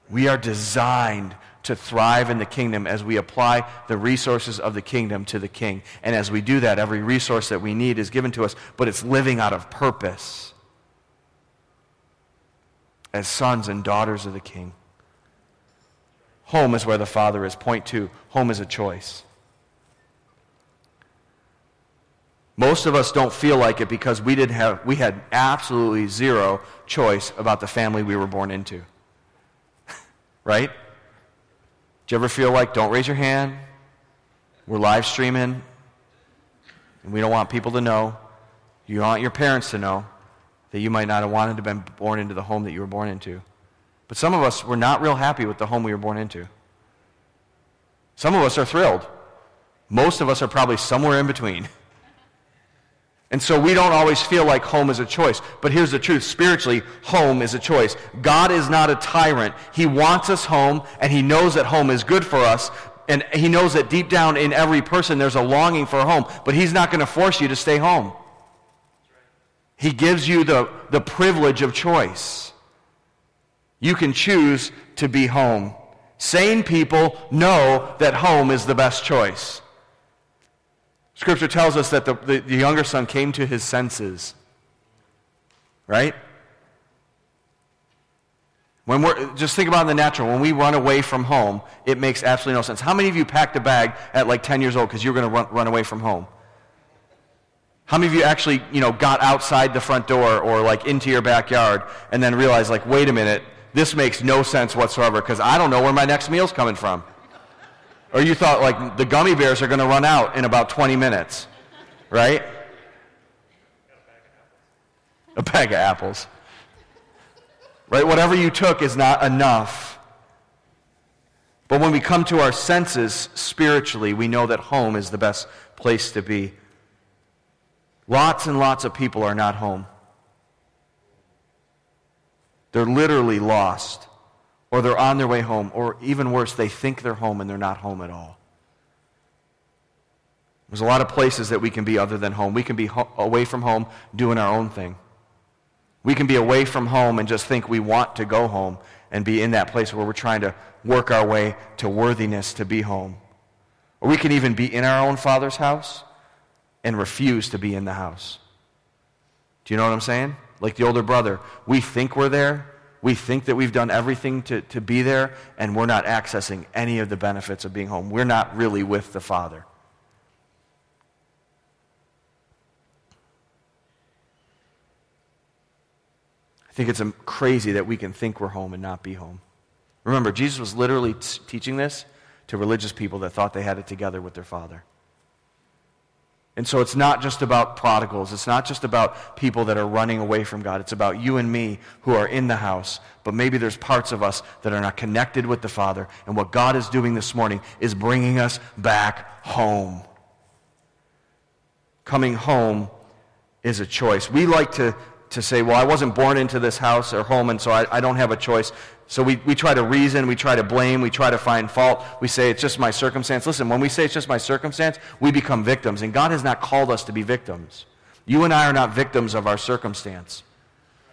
We are designed to thrive in the kingdom as we apply the resources of the kingdom to the king. And as we do that, every resource that we need is given to us, but it's living out of purpose as sons and daughters of the king. Home is where the Father is. Point two home is a choice. Most of us don't feel like it because we, didn't have, we had absolutely zero choice about the family we were born into. *laughs* right? Do you ever feel like, don't raise your hand? We're live streaming, and we don't want people to know. You want your parents to know that you might not have wanted to have been born into the home that you were born into. But some of us were not real happy with the home we were born into. Some of us are thrilled. Most of us are probably somewhere in between. *laughs* And so we don't always feel like home is a choice. But here's the truth spiritually, home is a choice. God is not a tyrant. He wants us home, and He knows that home is good for us. And He knows that deep down in every person there's a longing for home. But He's not going to force you to stay home. He gives you the, the privilege of choice. You can choose to be home. Sane people know that home is the best choice. Scripture tells us that the, the, the younger son came to his senses. Right? When we're, just think about in the natural. When we run away from home, it makes absolutely no sense. How many of you packed a bag at like 10 years old because you were going to run, run away from home? How many of you actually, you know, got outside the front door or like into your backyard and then realized like, wait a minute, this makes no sense whatsoever because I don't know where my next meal's coming from? Or you thought, like, the gummy bears are going to run out in about 20 minutes, right? A bag of apples. Right? Whatever you took is not enough. But when we come to our senses spiritually, we know that home is the best place to be. Lots and lots of people are not home. They're literally lost or they're on their way home, or even worse, they think they're home and they're not home at all. There's a lot of places that we can be other than home. We can be ho- away from home doing our own thing. We can be away from home and just think we want to go home and be in that place where we're trying to work our way to worthiness to be home. Or we can even be in our own Father's house and refuse to be in the house. Do you know what I'm saying? Like the older brother. We think we're there, we think that we've done everything to, to be there, and we're not accessing any of the benefits of being home. We're not really with the Father. I think it's crazy that we can think we're home and not be home. Remember, Jesus was literally t- teaching this to religious people that thought they had it together with their Father. And so it's not just about prodigals. It's not just about people that are running away from God. It's about you and me who are in the house. But maybe there's parts of us that are not connected with the Father. And what God is doing this morning is bringing us back home. Coming home is a choice. We like to, to say, well, I wasn't born into this house or home, and so I, I don't have a choice. So we, we try to reason, we try to blame, we try to find fault. We say it's just my circumstance. Listen, when we say it's just my circumstance, we become victims. And God has not called us to be victims. You and I are not victims of our circumstance.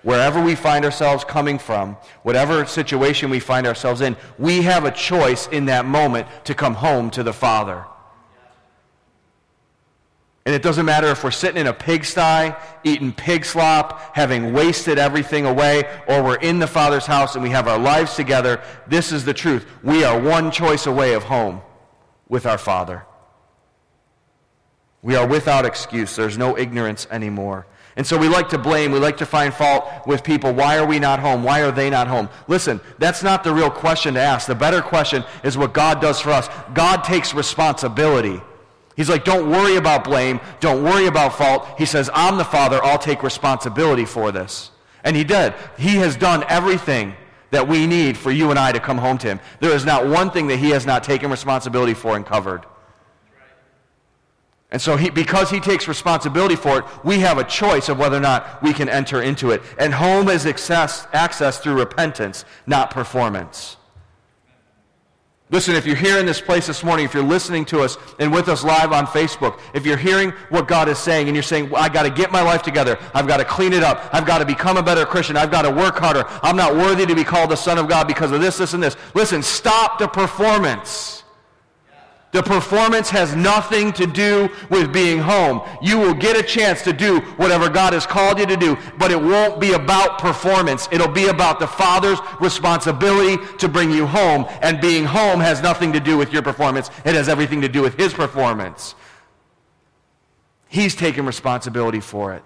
Wherever we find ourselves coming from, whatever situation we find ourselves in, we have a choice in that moment to come home to the Father. And it doesn't matter if we're sitting in a pigsty, eating pig slop, having wasted everything away, or we're in the Father's house and we have our lives together. This is the truth. We are one choice away of home with our Father. We are without excuse. There's no ignorance anymore. And so we like to blame, we like to find fault with people. Why are we not home? Why are they not home? Listen, that's not the real question to ask. The better question is what God does for us. God takes responsibility. He's like, don't worry about blame. Don't worry about fault. He says, I'm the Father. I'll take responsibility for this. And he did. He has done everything that we need for you and I to come home to him. There is not one thing that he has not taken responsibility for and covered. And so, he, because he takes responsibility for it, we have a choice of whether or not we can enter into it. And home is access, access through repentance, not performance. Listen, if you're here in this place this morning, if you're listening to us and with us live on Facebook, if you're hearing what God is saying and you're saying, well, I got to get my life together, I've got to clean it up, I've got to become a better Christian, I've got to work harder, I'm not worthy to be called the Son of God because of this, this, and this. Listen, stop the performance. The performance has nothing to do with being home. You will get a chance to do whatever God has called you to do, but it won't be about performance. It'll be about the Father's responsibility to bring you home. And being home has nothing to do with your performance. It has everything to do with His performance. He's taken responsibility for it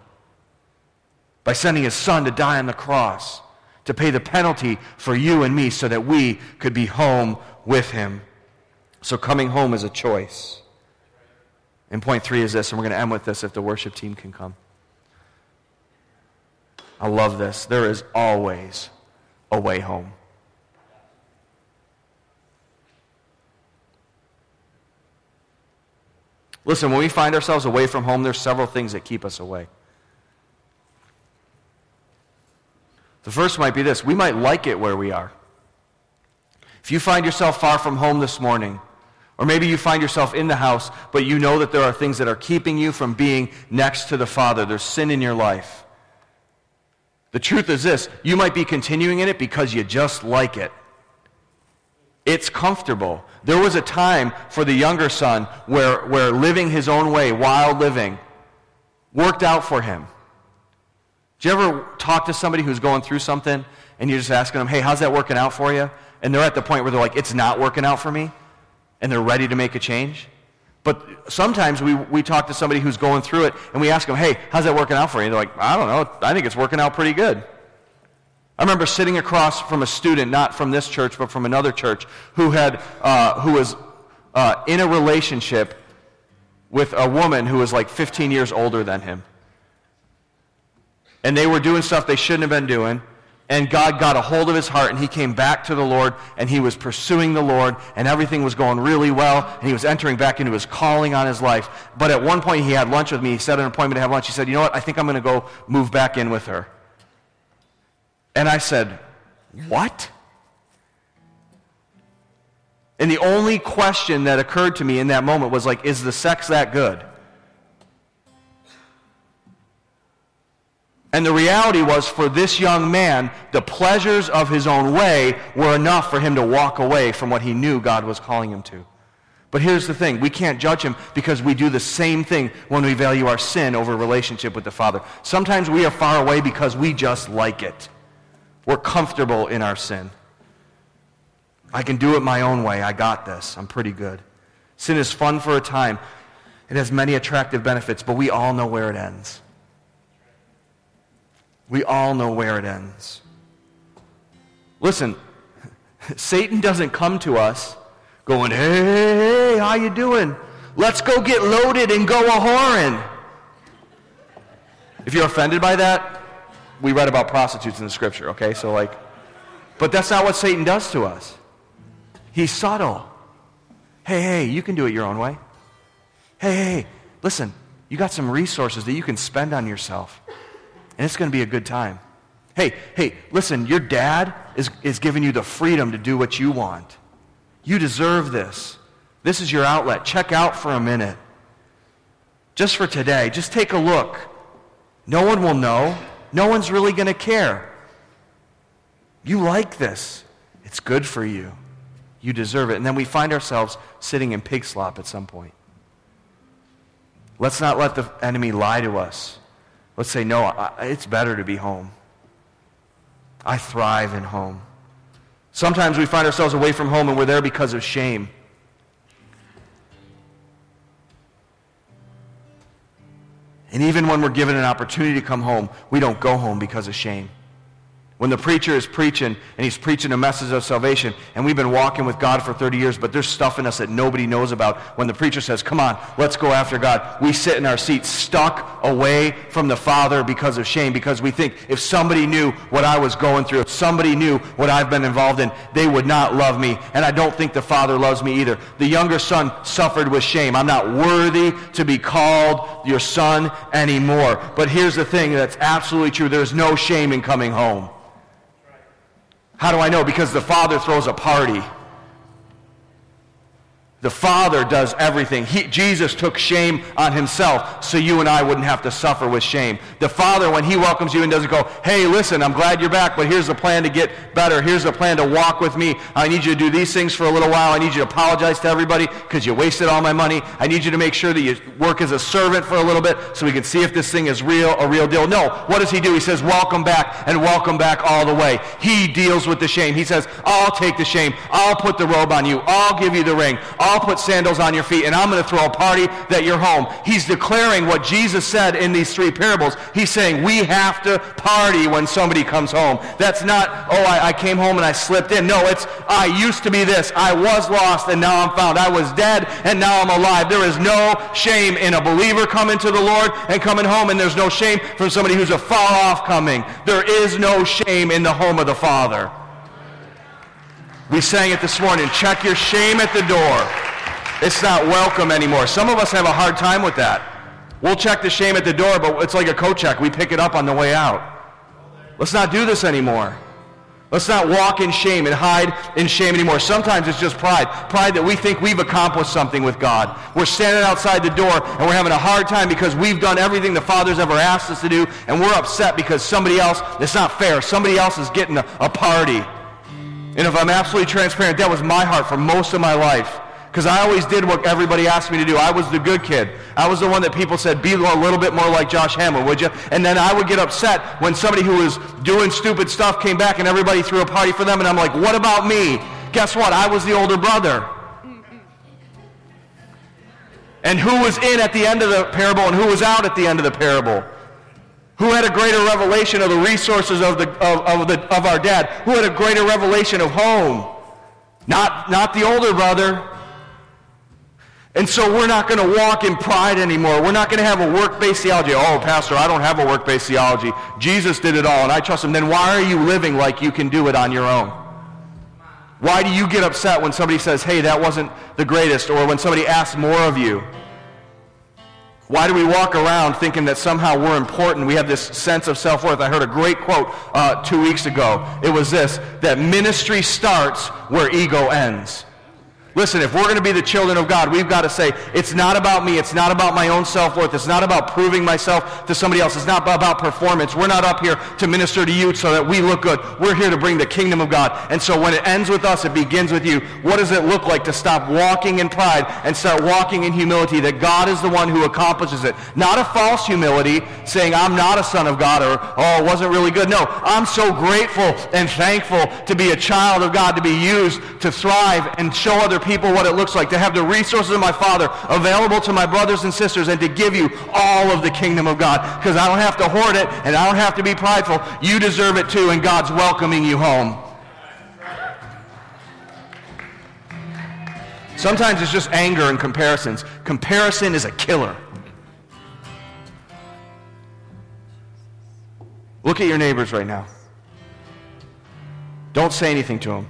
by sending His Son to die on the cross to pay the penalty for you and me so that we could be home with Him. So coming home is a choice. And point three is this, and we're going to end with this if the worship team can come. I love this. There is always a way home. Listen, when we find ourselves away from home, there's several things that keep us away. The first might be this we might like it where we are. If you find yourself far from home this morning, or maybe you find yourself in the house, but you know that there are things that are keeping you from being next to the Father. There's sin in your life. The truth is this you might be continuing in it because you just like it. It's comfortable. There was a time for the younger son where, where living his own way, wild living, worked out for him. Do you ever talk to somebody who's going through something and you're just asking them, hey, how's that working out for you? And they're at the point where they're like, it's not working out for me? And they're ready to make a change. But sometimes we, we talk to somebody who's going through it and we ask them, hey, how's that working out for you? And they're like, I don't know. I think it's working out pretty good. I remember sitting across from a student, not from this church, but from another church, who, had, uh, who was uh, in a relationship with a woman who was like 15 years older than him. And they were doing stuff they shouldn't have been doing and God got a hold of his heart and he came back to the Lord and he was pursuing the Lord and everything was going really well and he was entering back into his calling on his life. But at one point he had lunch with me. He set an appointment to have lunch. He said, You know what? I think I'm going to go move back in with her. And I said, What? And the only question that occurred to me in that moment was like, Is the sex that good? And the reality was, for this young man, the pleasures of his own way were enough for him to walk away from what he knew God was calling him to. But here's the thing we can't judge him because we do the same thing when we value our sin over relationship with the Father. Sometimes we are far away because we just like it. We're comfortable in our sin. I can do it my own way. I got this. I'm pretty good. Sin is fun for a time. It has many attractive benefits, but we all know where it ends. We all know where it ends. Listen, Satan doesn't come to us going, hey, how you doing? Let's go get loaded and go a whoring. If you're offended by that, we read about prostitutes in the scripture, okay? So, like, but that's not what Satan does to us. He's subtle. Hey, hey, you can do it your own way. Hey, hey, listen, you got some resources that you can spend on yourself and it's going to be a good time. Hey, hey, listen, your dad is, is giving you the freedom to do what you want. You deserve this. This is your outlet. Check out for a minute. Just for today, just take a look. No one will know. No one's really going to care. You like this. It's good for you. You deserve it. And then we find ourselves sitting in pig slop at some point. Let's not let the enemy lie to us. Let's say, no, I, it's better to be home. I thrive in home. Sometimes we find ourselves away from home and we're there because of shame. And even when we're given an opportunity to come home, we don't go home because of shame. When the preacher is preaching and he's preaching a message of salvation, and we've been walking with God for 30 years, but there's stuff in us that nobody knows about. When the preacher says, Come on, let's go after God, we sit in our seats stuck away from the Father because of shame, because we think if somebody knew what I was going through, if somebody knew what I've been involved in, they would not love me. And I don't think the Father loves me either. The younger son suffered with shame. I'm not worthy to be called your son anymore. But here's the thing that's absolutely true there's no shame in coming home. How do I know? Because the Father throws a party. The Father does everything. He, Jesus took shame on himself so you and I wouldn't have to suffer with shame. The Father, when he welcomes you and doesn't go, hey, listen, I'm glad you're back, but here's the plan to get better. Here's the plan to walk with me. I need you to do these things for a little while. I need you to apologize to everybody because you wasted all my money. I need you to make sure that you work as a servant for a little bit so we can see if this thing is real, a real deal. No, what does he do? He says, welcome back and welcome back all the way. He deals with the shame. He says, I'll take the shame. I'll put the robe on you. I'll give you the ring. I'll I'll put sandals on your feet and I'm going to throw a party that you're home. He's declaring what Jesus said in these three parables. He's saying we have to party when somebody comes home. That's not, oh, I, I came home and I slipped in. No, it's, I used to be this. I was lost and now I'm found. I was dead and now I'm alive. There is no shame in a believer coming to the Lord and coming home, and there's no shame from somebody who's a far off coming. There is no shame in the home of the Father. We sang it this morning. Check your shame at the door. It's not welcome anymore. Some of us have a hard time with that. We'll check the shame at the door, but it's like a coat check. We pick it up on the way out. Let's not do this anymore. Let's not walk in shame and hide in shame anymore. Sometimes it's just pride. Pride that we think we've accomplished something with God. We're standing outside the door and we're having a hard time because we've done everything the Father's ever asked us to do and we're upset because somebody else, it's not fair. Somebody else is getting a, a party. And if I'm absolutely transparent, that was my heart for most of my life. Because I always did what everybody asked me to do. I was the good kid. I was the one that people said, be a little bit more like Josh Hammer, would you? And then I would get upset when somebody who was doing stupid stuff came back and everybody threw a party for them. And I'm like, what about me? Guess what? I was the older brother. And who was in at the end of the parable and who was out at the end of the parable? Who had a greater revelation of the resources of, the, of, of, the, of our dad? Who had a greater revelation of home? Not, not the older brother. And so we're not going to walk in pride anymore. We're not going to have a work-based theology. Oh, Pastor, I don't have a work-based theology. Jesus did it all, and I trust him. Then why are you living like you can do it on your own? Why do you get upset when somebody says, hey, that wasn't the greatest, or when somebody asks more of you? Why do we walk around thinking that somehow we're important? We have this sense of self-worth. I heard a great quote uh, two weeks ago. It was this, that ministry starts where ego ends. Listen, if we're going to be the children of God, we've got to say, it's not about me. It's not about my own self-worth. It's not about proving myself to somebody else. It's not about performance. We're not up here to minister to you so that we look good. We're here to bring the kingdom of God. And so when it ends with us, it begins with you. What does it look like to stop walking in pride and start walking in humility that God is the one who accomplishes it? Not a false humility saying, I'm not a son of God or, oh, it wasn't really good. No, I'm so grateful and thankful to be a child of God, to be used to thrive and show other people what it looks like, to have the resources of my Father available to my brothers and sisters, and to give you all of the kingdom of God. Because I don't have to hoard it, and I don't have to be prideful. You deserve it too, and God's welcoming you home. Sometimes it's just anger and comparisons. Comparison is a killer. Look at your neighbors right now. Don't say anything to them.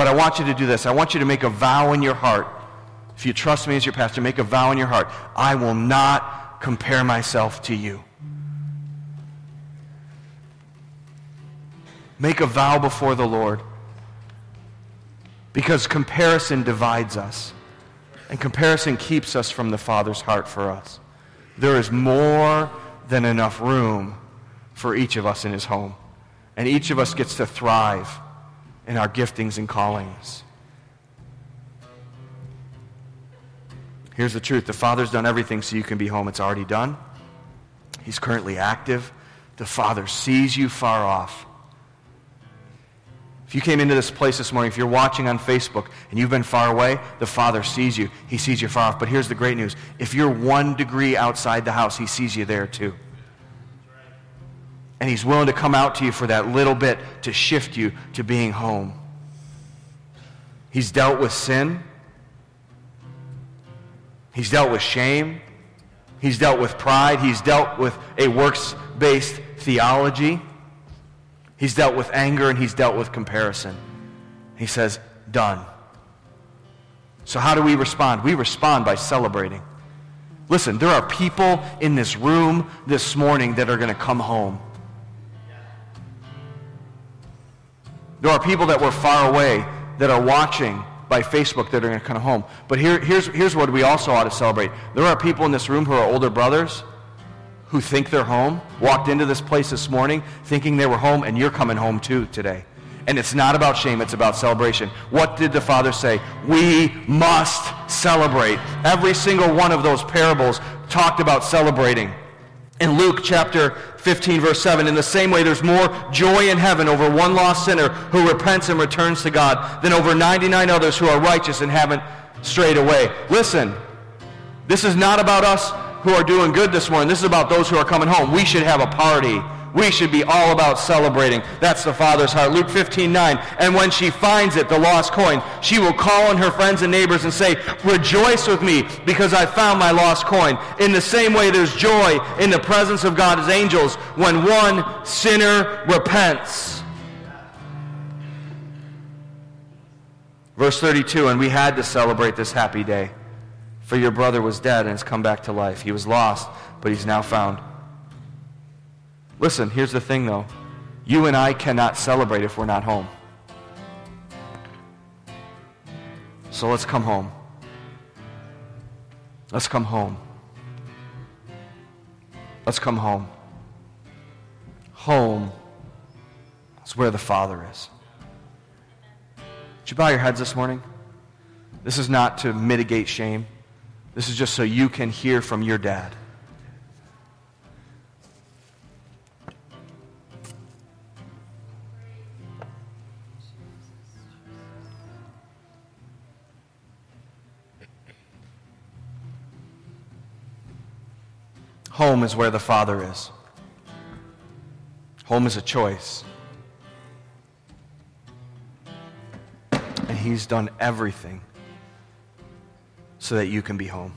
But I want you to do this. I want you to make a vow in your heart. If you trust me as your pastor, make a vow in your heart. I will not compare myself to you. Make a vow before the Lord. Because comparison divides us. And comparison keeps us from the Father's heart for us. There is more than enough room for each of us in his home. And each of us gets to thrive in our giftings and callings. Here's the truth the Father's done everything so you can be home. It's already done. He's currently active. The Father sees you far off. If you came into this place this morning, if you're watching on Facebook and you've been far away, the Father sees you. He sees you far off. But here's the great news if you're one degree outside the house, He sees you there too. And He's willing to come out to you for that little bit to shift you to being home. He's dealt with sin, He's dealt with shame, He's dealt with pride, He's dealt with a works based theology. He's dealt with anger and he's dealt with comparison. He says, done. So, how do we respond? We respond by celebrating. Listen, there are people in this room this morning that are going to come home. There are people that were far away that are watching by Facebook that are going to come home. But here, here's, here's what we also ought to celebrate. There are people in this room who are older brothers who think they're home walked into this place this morning thinking they were home, and you're coming home too today. And it's not about shame, it's about celebration. What did the Father say? We must celebrate. Every single one of those parables talked about celebrating. In Luke chapter 15, verse 7, in the same way, there's more joy in heaven over one lost sinner who repents and returns to God than over 99 others who are righteous and haven't strayed away. Listen, this is not about us who are doing good this morning. This is about those who are coming home. We should have a party. We should be all about celebrating. That's the Father's heart. Luke 15, 9. And when she finds it, the lost coin, she will call on her friends and neighbors and say, Rejoice with me because I found my lost coin. In the same way, there's joy in the presence of God's angels when one sinner repents. Verse 32, and we had to celebrate this happy day. For your brother was dead and has come back to life. He was lost, but he's now found. Listen, here's the thing though. You and I cannot celebrate if we're not home. So let's come home. Let's come home. Let's come home. Home is where the Father is. Would you bow your heads this morning? This is not to mitigate shame. This is just so you can hear from your dad. Is where the Father is. Home is a choice. And He's done everything so that you can be home.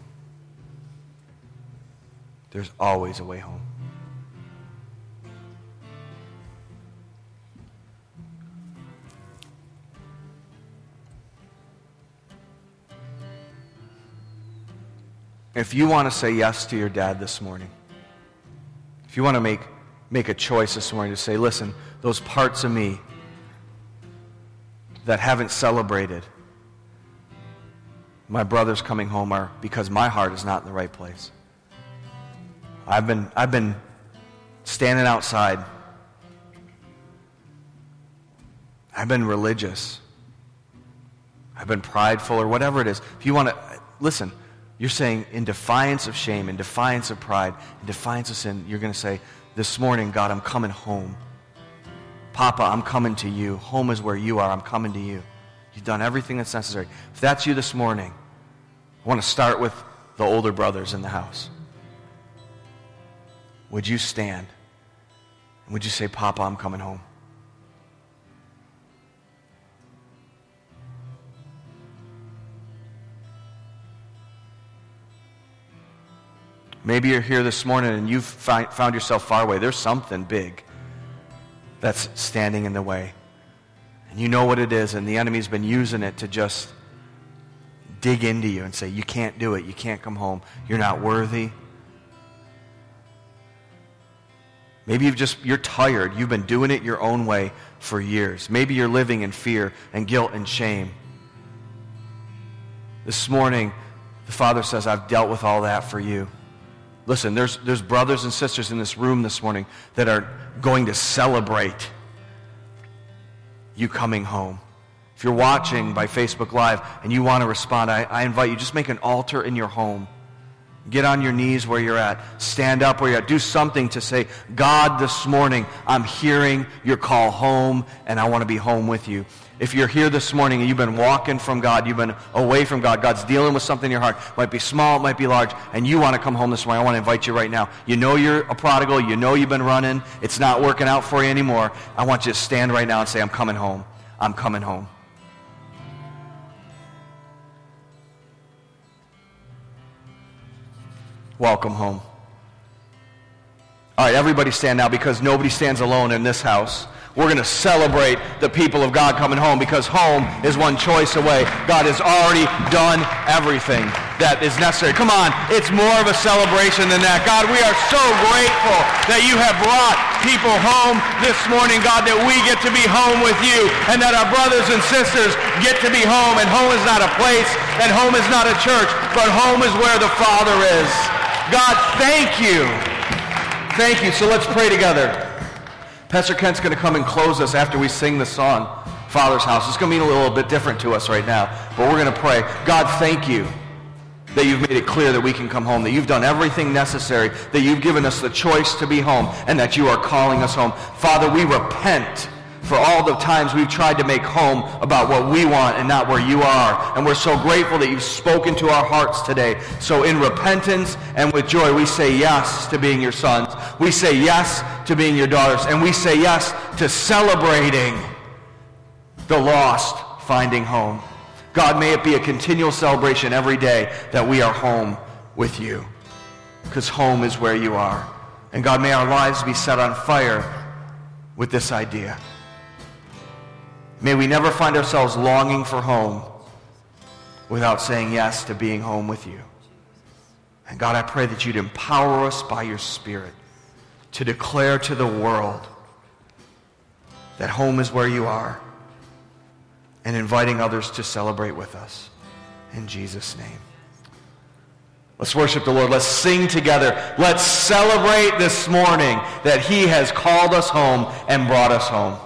There's always a way home. If you want to say yes to your dad this morning, if you want to make, make a choice this morning to say, listen, those parts of me that haven't celebrated, my brothers coming home are because my heart is not in the right place. I've been, I've been standing outside. I've been religious. I've been prideful or whatever it is. If you want to, listen, you're saying in defiance of shame, in defiance of pride, in defiance of sin, you're going to say, This morning, God, I'm coming home. Papa, I'm coming to you. Home is where you are. I'm coming to you. You've done everything that's necessary. If that's you this morning, I want to start with the older brothers in the house. Would you stand? Would you say, Papa, I'm coming home? Maybe you're here this morning and you've found yourself far away. There's something big that's standing in the way. And you know what it is, and the enemy's been using it to just dig into you and say, You can't do it. You can't come home. You're not worthy. Maybe you've just, you're tired. You've been doing it your own way for years. Maybe you're living in fear and guilt and shame. This morning, the Father says, I've dealt with all that for you. Listen, there's, there's brothers and sisters in this room this morning that are going to celebrate you coming home. If you're watching by Facebook Live and you want to respond, I, I invite you, just make an altar in your home. Get on your knees where you're at. Stand up where you're at. Do something to say, God, this morning, I'm hearing your call home, and I want to be home with you. If you're here this morning and you've been walking from God, you've been away from God, God's dealing with something in your heart, might be small, might be large, and you want to come home this morning, I want to invite you right now. You know you're a prodigal, you know you've been running, it's not working out for you anymore. I want you to stand right now and say, I'm coming home. I'm coming home. Welcome home. All right, everybody stand now because nobody stands alone in this house. We're going to celebrate the people of God coming home because home is one choice away. God has already done everything that is necessary. Come on, it's more of a celebration than that. God, we are so grateful that you have brought people home this morning, God, that we get to be home with you and that our brothers and sisters get to be home. And home is not a place and home is not a church, but home is where the Father is. God, thank you. Thank you. So let's pray together. Pastor Kent's going to come and close us after we sing the song, Father's House. It's going to mean a little bit different to us right now, but we're going to pray. God, thank you that you've made it clear that we can come home, that you've done everything necessary, that you've given us the choice to be home, and that you are calling us home. Father, we repent for all the times we've tried to make home about what we want and not where you are. And we're so grateful that you've spoken to our hearts today. So in repentance and with joy, we say yes to being your sons. We say yes to being your daughters. And we say yes to celebrating the lost finding home. God, may it be a continual celebration every day that we are home with you. Because home is where you are. And God, may our lives be set on fire with this idea. May we never find ourselves longing for home without saying yes to being home with you. And God, I pray that you'd empower us by your Spirit to declare to the world that home is where you are and inviting others to celebrate with us. In Jesus' name. Let's worship the Lord. Let's sing together. Let's celebrate this morning that he has called us home and brought us home.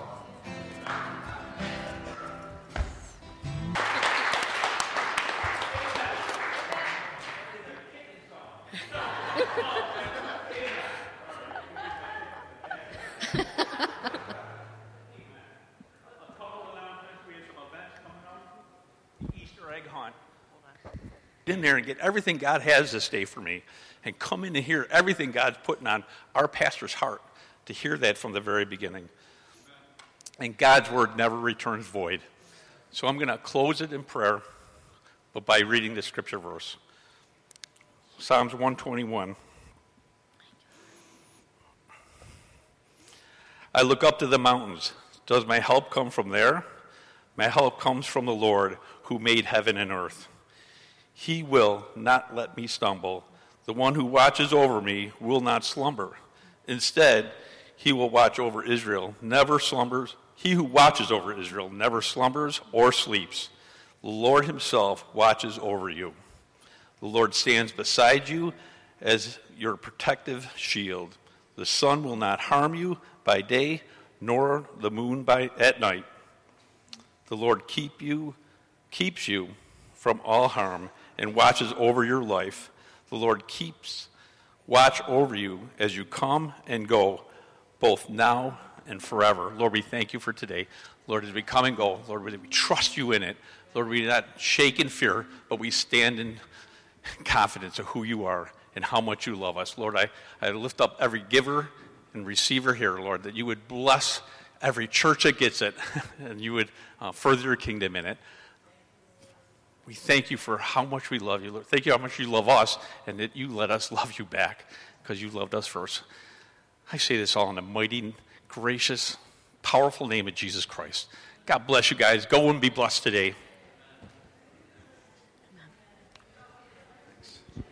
In there and get everything God has this day for me and come in and hear everything God's putting on our pastor's heart to hear that from the very beginning. And God's word never returns void. So I'm going to close it in prayer, but by reading the scripture verse Psalms 121. I look up to the mountains. Does my help come from there? My help comes from the Lord who made heaven and earth. He will not let me stumble. The one who watches over me will not slumber. Instead, he will watch over Israel, never slumbers. He who watches over Israel never slumbers or sleeps. The Lord himself watches over you. The Lord stands beside you as your protective shield. The sun will not harm you by day, nor the moon by at night. The Lord keep you, keeps you from all harm and watches over your life. The Lord keeps watch over you as you come and go, both now and forever. Lord, we thank you for today. Lord, as we come and go, Lord, we trust you in it. Lord, we do not shake in fear, but we stand in confidence of who you are and how much you love us. Lord, I, I lift up every giver and receiver here, Lord, that you would bless every church that gets it *laughs* and you would uh, further your kingdom in it. We thank you for how much we love you, Lord. Thank you how much you love us and that you let us love you back because you loved us first. I say this all in the mighty, gracious, powerful name of Jesus Christ. God bless you guys. Go and be blessed today.